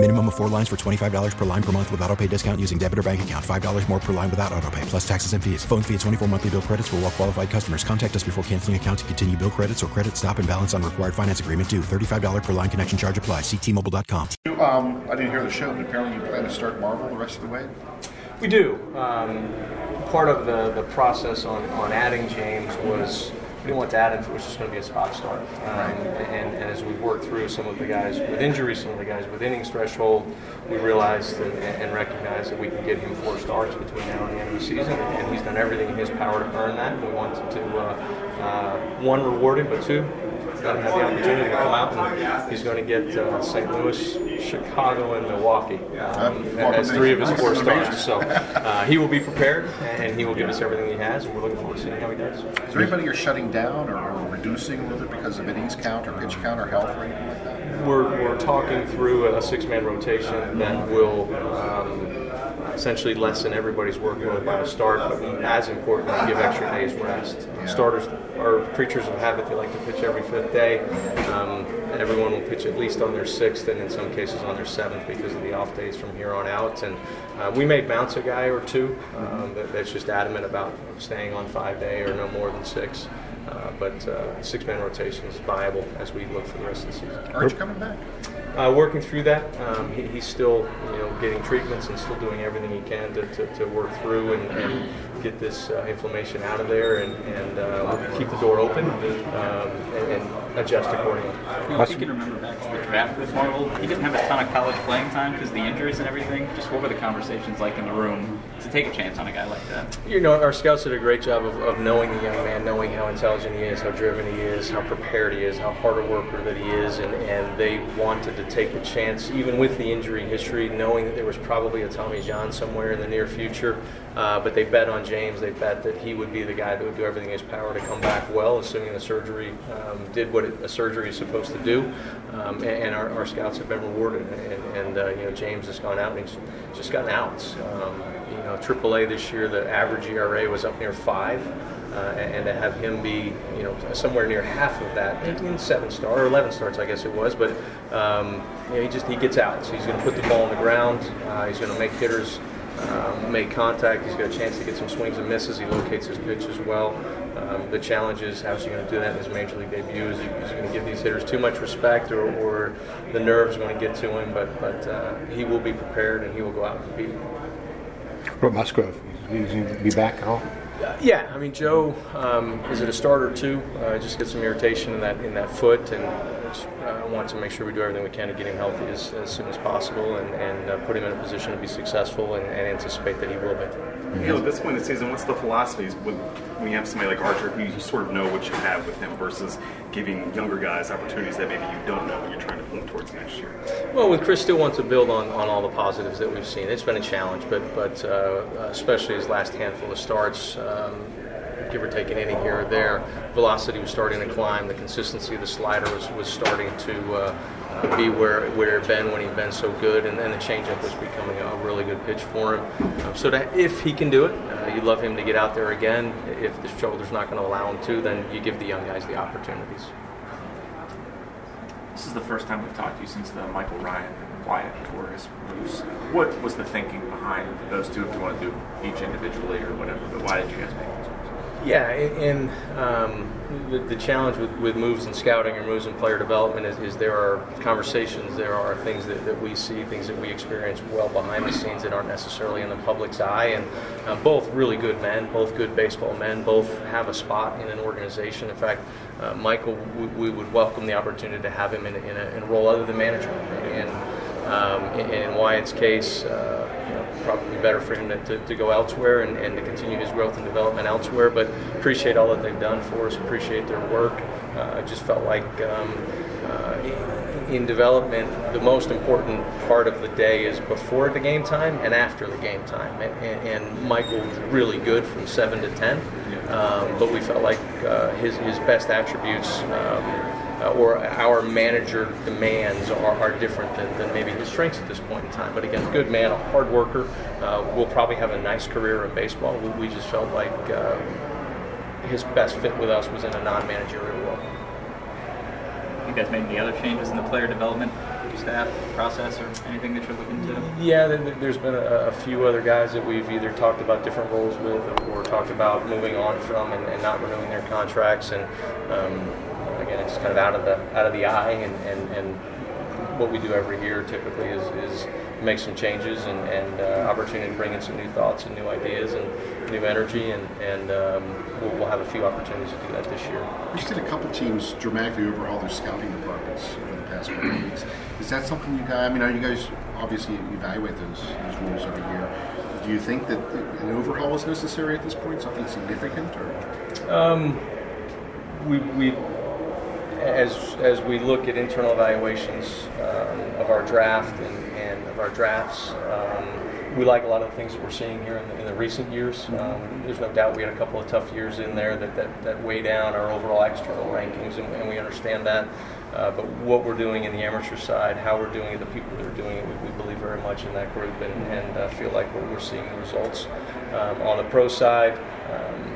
Minimum of four lines for $25 per line per month with auto pay discount using debit or bank account. $5 more per line without auto pay, plus taxes and fees. Phone fee at 24 monthly bill credits for all well qualified customers. Contact us before canceling account to continue bill credits or credit stop and balance on required finance agreement due. $35 per line connection charge apply. Ctmobile.com. Um, I didn't hear the show, but apparently you plan to start Marvel the rest of the way? We do. Um, part of the, the process on, on adding James was we didn't want to add him if it was just going to be a spot start. Um, and, and as we worked through some of the guys with injuries, some of the guys with innings threshold, we realized and, and recognized that we can get him four starts between now and the end of the season. And he's done everything in his power to earn that. And we wanted to, uh, uh, one, reward him, but two, have the opportunity to come out and he's going to get uh, St. Louis, Chicago, and Milwaukee um, as three of his four starts. So uh, he will be prepared and he will give us everything he has, and we're looking forward to seeing how he does. Is there anybody you're shutting down or, or reducing with it because of innings count or pitch count or health or anything like that? We're, we're talking through a six-man rotation that will um, essentially lessen everybody's workload by a start, but as importantly, give extra days rest. Starters are creatures of habit; they like to pitch every fifth day. Um, everyone will pitch at least on their sixth, and in some cases on their seventh, because of the off days from here on out. And uh, we may bounce a guy or two um, that, that's just adamant about staying on five day or no more than six. Uh, but uh, six-man rotation is viable as we look for the rest of the season. Aren't you coming back? Uh, working through that, um, he, he's still, you know, getting treatments and still doing everything he can to, to, to work through and, and get this uh, inflammation out of there and, and uh, keep the door open um, and, and adjust accordingly. You know, if you can remember back to the draft with Marvel, he didn't have a ton of college playing time because the injuries and everything. Just what were the conversations like in the room to take a chance on a guy like that? You know, our scouts did a great job of, of knowing the young man, knowing how intelligent he is, how driven he is, how prepared he is, how hard a worker that he is, and, and they wanted to take a chance, even with the injury history, knowing that there was probably a Tommy John somewhere in the near future. Uh, but they bet on James. They bet that he would be the guy that would do everything in his power to come back well, assuming the surgery um, did what it, a surgery is supposed to do. Um, and, and our, our, scouts have been rewarded. And, and uh, you know, James has gone out and he's just gotten outs. Um, you know, AAA this year, the average ERA was up near five. Uh, and to have him be, you know, somewhere near half of that in seven star or eleven starts, I guess it was. But um, you know, he just he gets out, so he's going to put the ball on the ground. Uh, he's going to make hitters um, make contact. He's got a chance to get some swings and misses. He locates his pitch as well. Um, the challenge is how's he going to do that in his major league debut? Is he, is he going to give these hitters too much respect, or, or the nerves going to get to him? But but uh, he will be prepared and he will go out and compete. What Musgrove? Is he going to be back at all? Yeah, I mean Joe um, is it a starter too? Uh, just get some irritation in that in that foot, and I uh, want to make sure we do everything we can to get him healthy as, as soon as possible, and, and uh, put him in a position to be successful, and, and anticipate that he will be. You know, at this point in the season, what's the philosophies when, when you have somebody like Archer, who you sort of know what you have with him, versus giving younger guys opportunities that maybe you don't know when you're trying to point towards next year? Well, with Chris, still wants to build on, on all the positives that we've seen. It's been a challenge, but but uh, especially his last handful of starts. Um, give or take an inning here or there. Velocity was starting to climb. The consistency of the slider was, was starting to uh, be where where it been when he'd been so good, and then the changeup was becoming a really good pitch for him. Um, so that if he can do it, uh, you'd love him to get out there again. If the shoulder's not going to allow him to, then you give the young guys the opportunities. This is the first time we've talked to you since the Michael Ryan and Wyatt Toregas moves. What was the thinking behind those two? If you want to do each individually or whatever, but why did you guys make? Yeah, and um, the, the, challenge with, with moves and scouting or moves in player development is, is there are conversations, there are things that, that, we see, things that we experience well behind the scenes that aren't necessarily in the public's eye. And uh, both really good men, both good baseball men, both have a spot in an organization. In fact, uh, Michael, we, we, would welcome the opportunity to have him in, in, a, in a role other than manager. And um, in, in, Wyatt's case, uh, you know, probably better for him to, to, to go elsewhere and, and, to continue his growth and development elsewhere. But appreciate all that they've done for us, appreciate their work. Uh, I just felt like um, uh, in development, the most important part of the day is before the game time and after the game time. And, and Michael was really good from 7 to 10, um, but we felt like uh, his, his best attributes. Um, or our manager demands are, are different than, than, maybe his strengths at this point in time. But again, good man, a hard worker, uh, will probably have a nice career in baseball. We, we just felt like uh, his best fit with us was in a non-managerial role. You guys made any other changes in the player development staff process or anything that you're looking to? Yeah, there's been a, a, few other guys that we've either talked about different roles with or, or talked about moving on from and, and, not renewing their contracts. And um, again, it's kind of out of the out of the eye and, and, and what we do every year typically is, is make some changes and, and uh, opportunity to bring in some new thoughts and new ideas and new energy, and, and um, we'll, we'll, have a few opportunities to do that this year. We've seen a couple teams dramatically overhaul their scouting departments over the past couple of weeks. Is that something you guys? I mean, are you guys obviously evaluate those those rules every year? Do you think that an overhaul is necessary at this point? Something significant, or? Um, we we as as we look at internal evaluations um, of our draft and, and of our drafts. Um, we like a lot of the things that we're seeing here in the, in the recent years. Mm-hmm. Um, there's no doubt we had a couple of tough years in there that, that, that weigh down our overall external rankings, and, and we understand that. Uh, but what we're doing in the amateur side, how we're doing it, the people that are doing it, we, we believe very much in that group and, and uh, feel like we're, we're seeing the results. Um, on the pro side, um,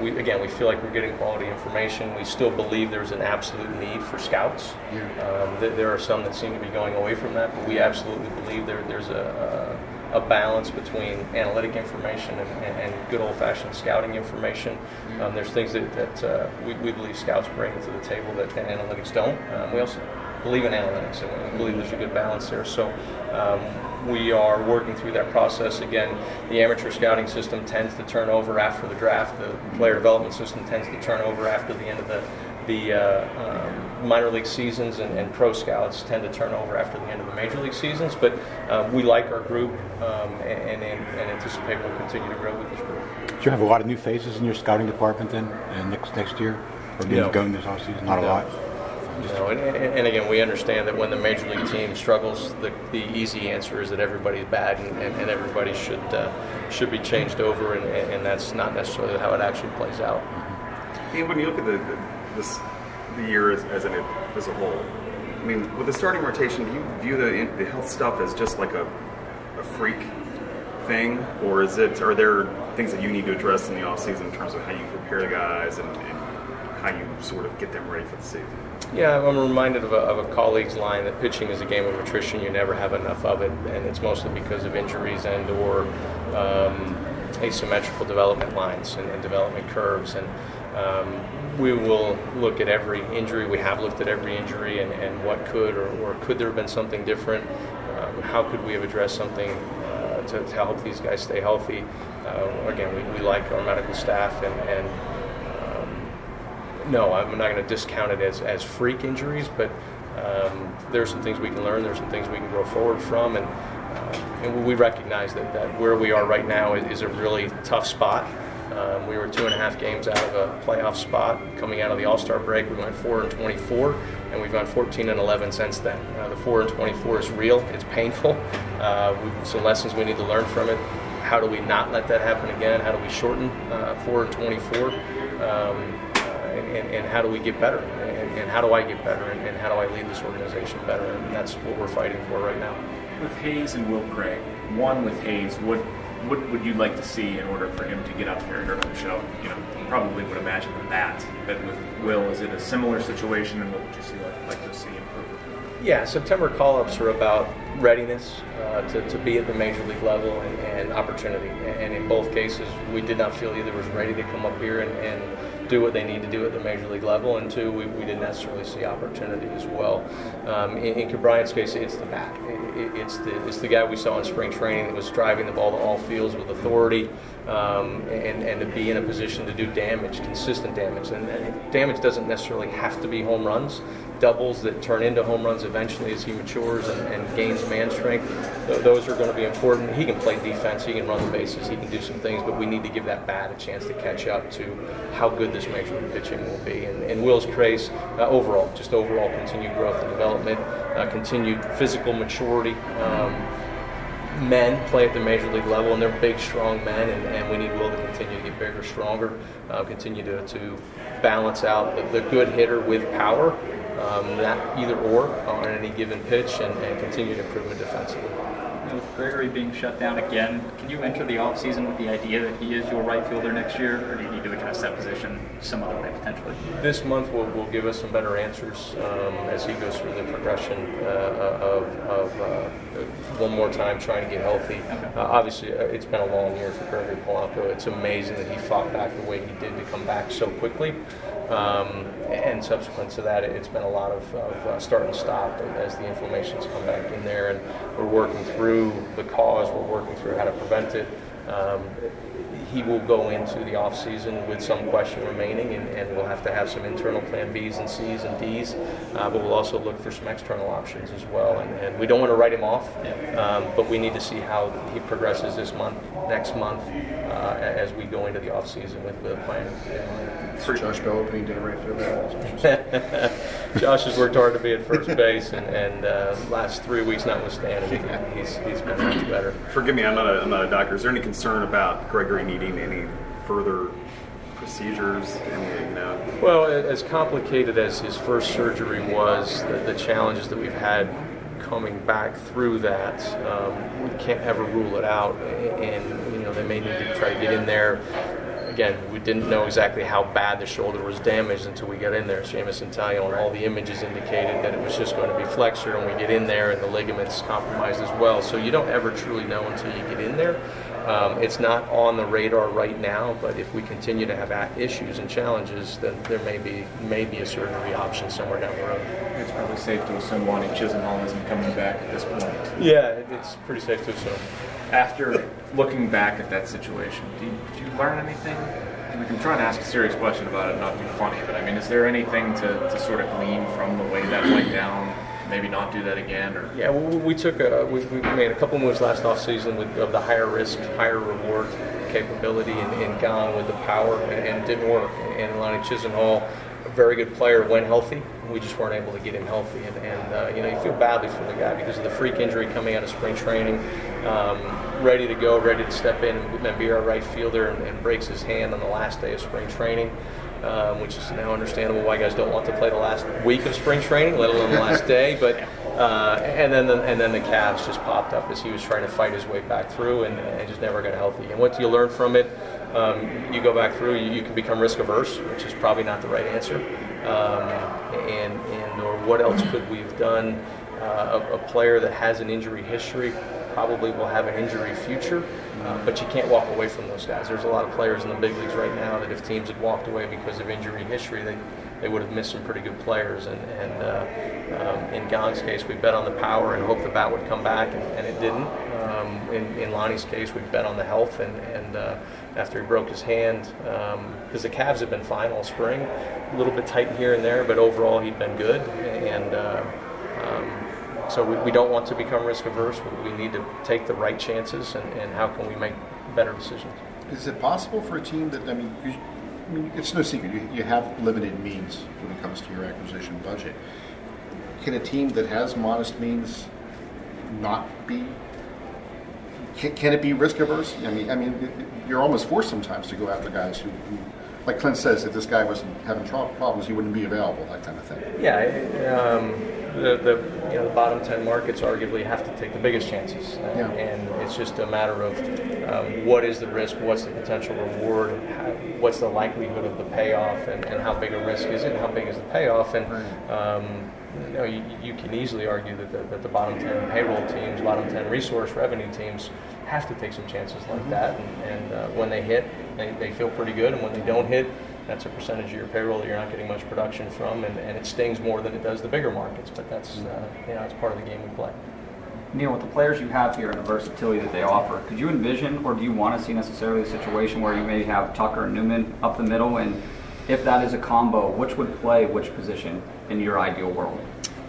we, again, we feel like we're getting quality information. We still believe there's an absolute need for scouts. Yeah. Um, th- there are some that seem to be going away from that, but we absolutely believe there, there's a, a a balance between analytic information and, and, and good old-fashioned scouting information. Um, there's things that, that uh, we, we, believe scouts bring to the table that, that analytics don't. Um, we also believe in analytics, and we believe there's a good balance there. So um, we are working through that process. Again, the amateur scouting system tends to turn over after the draft. The player development system tends to turn over after the end of the the uh, um, minor league seasons and, and, pro scouts tend to turn over after the end of the major league seasons. But um, we like our group um, and, and, and, anticipate we'll continue to grow with this group. Do you have a lot of new faces in your scouting department then next next year, or no. going this off season? Not no. a lot. No, and, and, again, we understand that when the major league team struggles, the, the easy answer is that everybody's bad and, and, everybody should uh, should be changed over, and, and, that's not necessarily how it actually plays out. Hey, when you look at the, the this the year as, as, an, as a whole. I mean, with the starting rotation, do you view the the health stuff as just like a a freak thing, or is it are there things that you need to address in the off season in terms of how you prepare the guys and, and how you sort of get them ready for the season? Yeah, I'm reminded of a, of a, colleague's line that pitching is a game of attrition. You never have enough of it, and it's mostly because of injuries and or um, asymmetrical development lines and, and development curves. And um, we will look at every injury. We have looked at every injury and, and what could or, or could there have been something different? Um, how could we have addressed something uh, to, to, help these guys stay healthy? Uh, again, we, we, like our medical staff and, and no, I'm not going to discount it as, as freak injuries, but um, there's some things we can learn. There's some things we can grow forward from, and, uh, and we recognize that, that where we are right now is, is a really tough spot. Um, we were two and a half games out of a playoff spot coming out of the All Star break. We went four and 24, and we've gone 14 and 11 since then. Uh, the four and 24 is real. It's painful. Uh, some lessons we need to learn from it. How do we not let that happen again? How do we shorten uh, four and 24? Um, and, and, how do we get better? And, and how do I get better? And, and, how do I lead this organization better? And that's what we're fighting for right now. With Hayes and Will Craig, one with Hayes, what what would you like to see in order for him to get up here and the show? You know, you probably would imagine the bat, but with Will, is it a similar situation, and what would you see like, like to see improve? Yeah, September call-ups are about readiness uh, to, to be at the major league level and, and opportunity. And in both cases, we did not feel either was ready to come up here and, and do what they need to do at the major league level, and two, we, we didn't necessarily see opportunity as well. Um, in, in case, it's the bat. It, it's the it's the guy we saw in spring training that was driving the ball to all fields with authority, um, and and to be in a position to do damage, consistent damage. And, and damage doesn't necessarily have to be home runs doubles that turn into home runs eventually as he matures and, and gains man strength. Th- those are going to be important. He can play defense, he can run the bases, he can do some things, but we need to give that bat a chance to catch up to how good this major league pitching will be. And, and Will's case, uh, overall, just overall continued growth and development, uh, continued physical maturity. Um, men play at the major league level, and they're big, strong men, and, and we need Will to continue to get bigger, stronger, uh, continue to, to balance out the, the, good hitter with power, um, that either or on any given pitch and, and continued improvement defensively. With Gregory being shut down again, can you enter the offseason with the idea that he is your right fielder next year, or do you need to address that position some other way potentially? This month will, will give us some better answers um, as he goes through the progression uh, of, of uh, one more time trying to get healthy. Okay. Uh, obviously, uh, it's been a long year for Gregory Polanco. It's amazing that he fought back the way he did to come back so quickly. Um, and subsequent to that, it's been a lot of, of uh, start and stop as the inflammation's come back in there, and we're working through the cause. We're working through how to prevent it. Um, he will go into the off season with some question remaining, and, and we'll have to have some internal plan Bs and Cs and Ds, uh, but we'll also look for some external options as well. And, and we don't want to write him off, um, but we need to see how he progresses this month, next month, uh, as we go into the off season with, with a plan. For Josh Bell opening day right there. Josh has worked hard to be at first base, and, and uh, last three weeks notwithstanding, he's, he's been much better. Forgive me, I'm not, a, I'm not a doctor. Is there any concern about Gregory needing any further procedures? Any, you know? Well, as complicated as his first surgery was, the, the challenges that we've had coming back through that, um, we can't ever rule it out, and they may need to try to get in there. Again, we didn't know exactly how bad the shoulder was damaged until we got in there. Seamus and Talia, and all the images indicated that it was just going to be flexure, and we get in there, and the ligaments compromised as well. So you don't ever truly know until you get in there. Um, it's not on the radar right now, but if we continue to have issues and challenges, then there may be maybe a surgery option somewhere down the road. It's probably safe to assume Lonnie Chisenhall isn't coming back at this point. Yeah, it's pretty safe to assume. After looking back at that situation, did you, you learn anything? We can try and ask a serious question about it, not be funny, but I mean, is there anything to, to sort of glean from the way that went down? Maybe not do that again, or yeah, we, we took a, we, we, made a couple moves last off season with of the higher risk, higher reward capability, and, and gone with the power, and, and didn't work. And Lonnie Chisenhall, a very good player when healthy, we just weren't able to get him healthy. And, and uh, you know, you feel badly for the guy because of the freak injury coming out of spring training, um, ready to go, ready to step in and be our right fielder, and, and breaks his hand on the last day of spring training um, which is now understandable why guys don't want to play the last week of spring training, let alone the last day. But uh, and then the, and then the calves just popped up as he was trying to fight his way back through, and, and just never got healthy. And what do you learn from it? Um, you go back through, you, you, can become risk averse, which is probably not the right answer. Um, and and or what else could we have done? Uh, a, a player that has an injury history probably will have an injury future, uh, but you can't walk away from those guys. There's a lot of players in the big leagues right now that if teams had walked away because of injury history, they, they would have missed some pretty good players. And, and uh, um, in Kang's case, we bet on the power and hoped the bat would come back, and, and it didn't. Um, in, in Lonnie's case, we bet on the health, and, and uh, after he broke his hand, because um, the calves have been fine all spring, a little bit tight here and there, but overall he'd been good. And uh, so we, we, don't want to become risk averse. We, we need to take the right chances, and, and, how can we make better decisions? Is it possible for a team that I mean, you, I mean it's no secret you, you have limited means when it comes to your acquisition budget. Can a team that has modest means not be? Can, can it be risk averse? I mean, I mean, you're almost forced sometimes to go after guys who, who like Clint says, if this guy wasn't having problems, he wouldn't be available. That kind of thing. Yeah. Um, the, the you know the bottom ten markets arguably have to take the biggest chances, yeah. and it's just a matter of um, what is the risk, what's the potential reward, how, what's the likelihood of the payoff, and, and how big a risk is it, and how big is the payoff, and um, you, know, you, you, can easily argue that the, that the bottom ten payroll teams, bottom ten resource revenue teams have to take some chances like mm-hmm. that, and, and uh, when they hit, they, they feel pretty good, and when they don't hit that's a percentage of your payroll that you're not getting much production from, and, and it stings more than it does the bigger markets. But that's uh, you know it's part of the game we play. Neal, with the players you have here and the versatility that they offer, could you envision, or do you want to see necessarily a situation where you may have Tucker and Newman up the middle, and if that is a combo, which would play which position in your ideal world?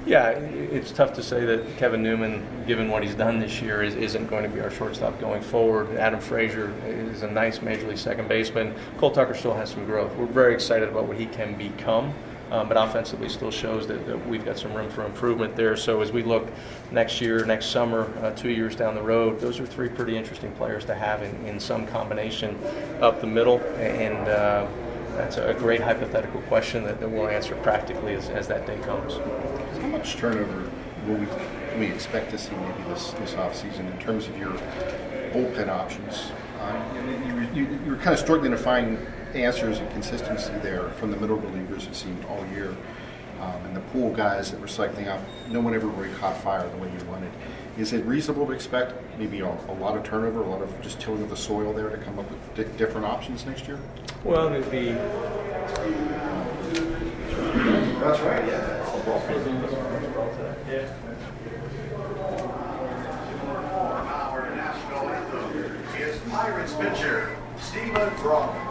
Yeah, it's tough to say that Kevin Newman, given what he's done this year, is, isn't going to be our shortstop going forward. Adam Frazier is a nice major league second baseman. Cole Tucker still has some growth. We're very excited about what he can become. Um, but offensively still shows that, that, we've got some room for improvement there. So as we look next year, next summer, uh, two years down the road, those are three pretty interesting players to have in, in some combination up the middle. And uh, that's a great hypothetical question that, that we'll answer practically as, as that day comes. How much turnover will we, can we expect to see maybe this, this offseason in terms of your bullpen options? Um, you, you, you were kind of struggling to find answers and consistency there from the middle relievers, it seemed, all year. Um, and the pool guys that were cycling up, no one ever really caught fire the way you wanted. Is it reasonable to expect maybe a, a lot of turnover, a lot of just tilling of the soil there to come up with di- different options next year? Well, it'd be. That's right, yeah. Our national anthem is Pirates pitcher Stephen Robbins.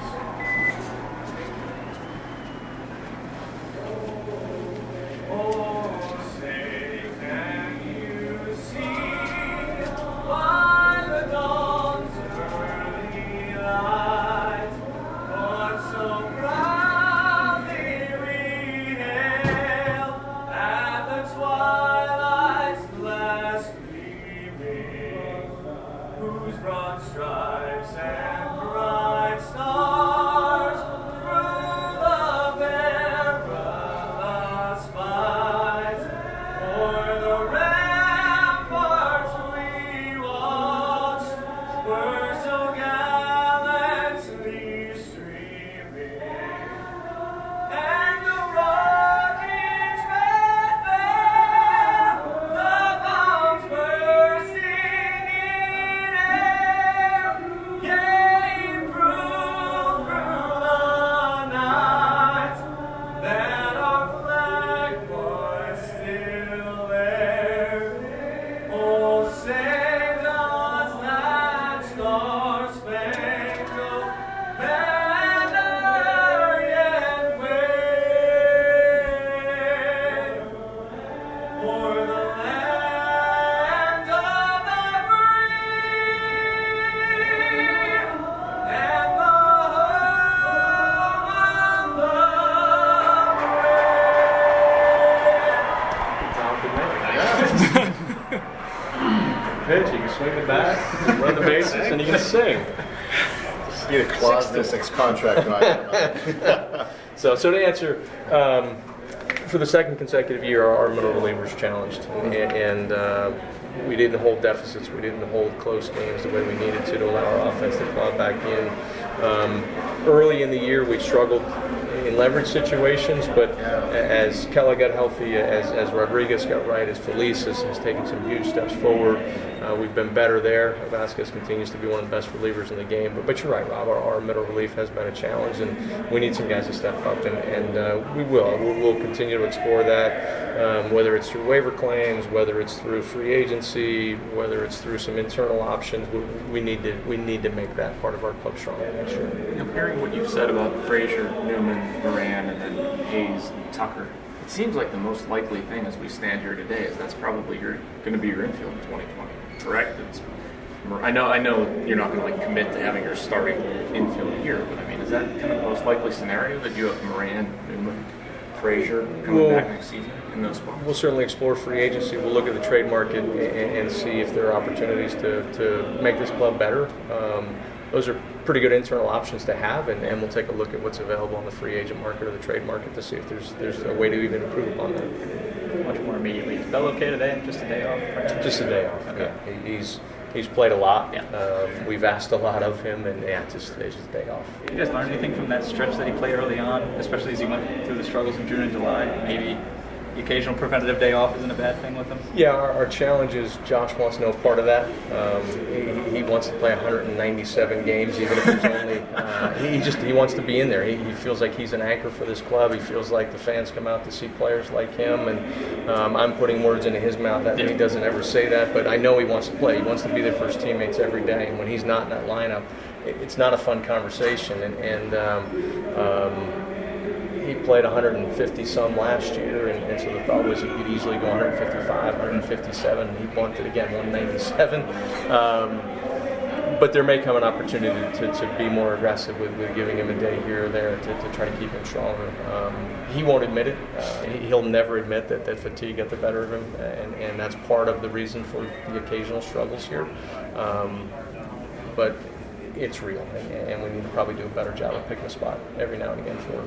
Pitch, you can swing the bat, run the bases, and you can sing. Just need a clause in this next contract. right? so, so to answer, um, for the second consecutive year, our, our middle relievers challenged, and, and uh, we didn't hold deficits, we didn't hold close games the way we needed to to allow our offense to claw back in. Um, early in the year, we struggled leverage situations, but as Kela got healthy, as, as Rodriguez got right, as Feliz has, has taken some huge steps forward, uh, we've been better there. Vazquez continues to be one of the best relievers in the game. But, but you're right, Rob. Our, our middle relief has been a challenge, and we need some guys to step up, and, and uh, we will. We'll, we'll continue to explore that, um, whether it's through waiver claims, whether it's through free agency, whether it's through some internal options. We, we need to we need to make that part of our club stronger next year. Hearing what you've said about Frazier, Newman, Moran, and then Hayes and Tucker, it seems like the most likely thing as we stand here today is that's probably your going to be your infield in 2020. Correct? It's, I know, I know you're not going to like commit to having your starting infield here, but I mean, is that kind of the most likely scenario that you have Moran, Newman, Frazier coming Well- back next season in those spots? We'll certainly explore free agency. We'll look at the trade market and, and see if there are opportunities to, to make this club better. Um, those are pretty good internal options to have, and, and we'll take a look at what's available on the free agent market or the trade market to see if there's there's a way to even improve upon that. Much more immediately. Is Bell okay today? Just a day off? Just a day off. Yeah. He's he's played a lot. Um, we've asked a lot of him, and yeah, just today's just a day off. Did you guys learn anything from that stretch that he played early on, especially as he went through the struggles in June and July? Maybe the occasional preventative day off isn't a bad thing with him. Yeah, our, our challenge is Josh wants no part of that. Um, he, he wants to play 197 games, even if there's only. Uh, he just he wants to be in there. He, he feels like he's an anchor for this club. He feels like the fans come out to see players like him, and um, I'm putting words into his mouth. That he doesn't ever say that, but I know he wants to play. He wants to be there for his teammates every day, and when he's not in that lineup, it, it's not a fun conversation. And, and um, um, he played 150 some last year, and, and so the thought was he could easily go 155, 157. He wanted again 197. Um, but there may come an opportunity to, to be more aggressive with, with giving him a day here or there to, to try to keep him stronger. Um, he won't admit it. Uh, he, he'll never admit that, that fatigue got the better of him, and, and that's part of the reason for the occasional struggles here. Um, but it's real, and, and we need to probably do a better job of picking a spot every now and again for